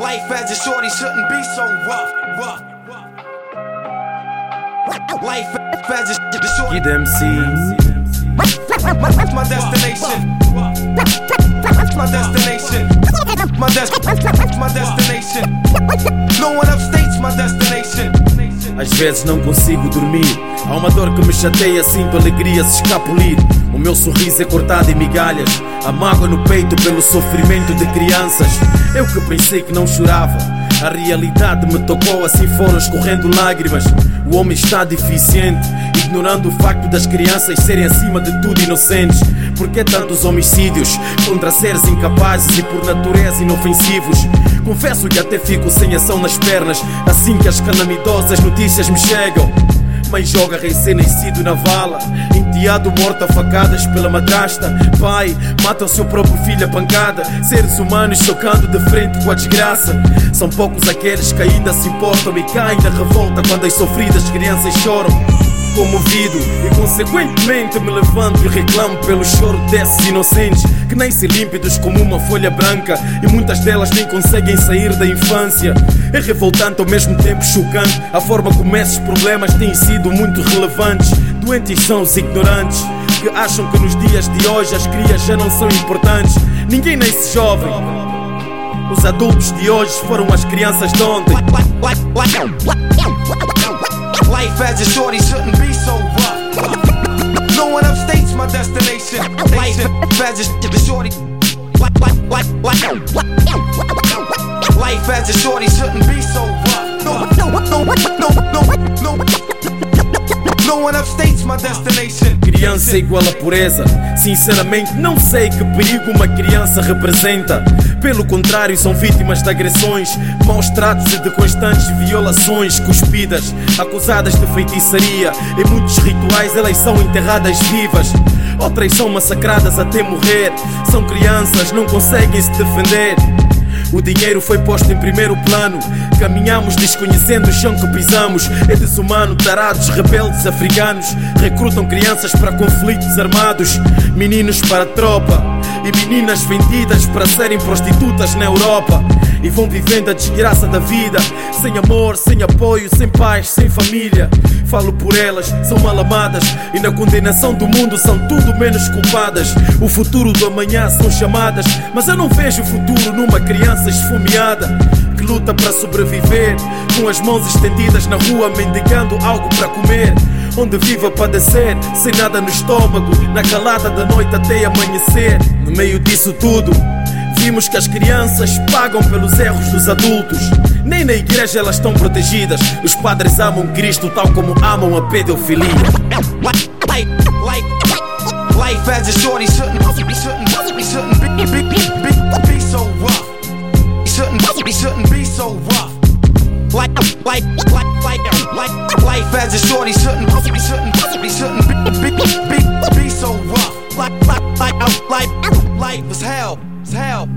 Life as a shorty shouldn't be so rough. rough. Life as a shorty. Kid MC. My destination. My destination. My des- my destination. No one upstates my destination. Às vezes não consigo dormir. Há uma dor que me chateia, sinto alegria se escapulir. O meu sorriso é cortado em migalhas. A mágoa no peito pelo sofrimento de crianças. Eu que pensei que não chorava. A realidade me tocou, assim foram escorrendo lágrimas. O homem está deficiente, ignorando o facto das crianças serem acima de tudo inocentes. Por que tantos homicídios contra seres incapazes e por natureza inofensivos? Confesso que até fico sem ação nas pernas, assim que as calamitosas notícias me chegam. Mãe joga recém-nascido na vala Enteado morto a facadas pela madrasta Pai mata o seu próprio filho a pancada Seres humanos chocando de frente com a desgraça São poucos aqueles que ainda se importam E caem na revolta quando as sofridas crianças choram Comovido e consequentemente me levanto e reclamo pelo choro desses inocentes que nem-se límpidos como uma folha branca e muitas delas nem conseguem sair da infância. É revoltante ao mesmo tempo chocante a forma como esses problemas têm sido muito relevantes. Doentes são os ignorantes que acham que nos dias de hoje as crias já não são importantes. Ninguém nasce jovem. Os adultos de hoje foram as crianças de ontem. Life as a shorty shouldn't be so rough. No one upstates my destination. Life as a shorty. Life as a shorty shouldn't be so rough. No, no, no, no, no, no. Criança igual a pureza. Sinceramente, não sei que perigo uma criança representa. Pelo contrário, são vítimas de agressões, maus tratos e de constantes violações, cuspidas, acusadas de feitiçaria. Em muitos rituais, elas são enterradas vivas. Outras são massacradas até morrer. São crianças, não conseguem se defender. O dinheiro foi posto em primeiro plano. Caminhamos desconhecendo o chão que pisamos. É desumano, tarados, rebeldes africanos. Recrutam crianças para conflitos armados. Meninos para a tropa. E meninas vendidas para serem prostitutas na Europa. E vão vivendo a desgraça da vida. Sem amor, sem apoio, sem paz, sem família. Falo por elas, são mal amadas. E na condenação do mundo são tudo menos culpadas. O futuro do amanhã são chamadas. Mas eu não vejo o futuro numa criança esfomeada que luta para sobreviver, com as mãos estendidas na rua, mendigando algo para comer. Onde vive a padecer, sem nada no estômago, na calada da noite até amanhecer. No meio disso tudo, vimos que as crianças pagam pelos erros dos adultos. Nem na igreja elas estão protegidas. Os padres amam Cristo tal como amam a pedofilia. Life as a shorty shouldn't, shouldn't, shouldn't be, be, be, be, be so rough. shouldn't shouldn't be so rough. Like like like like like life as a shorty shouldn't shouldn't shouldn't be be be, be so rough. Like like like life life was hell, was hell.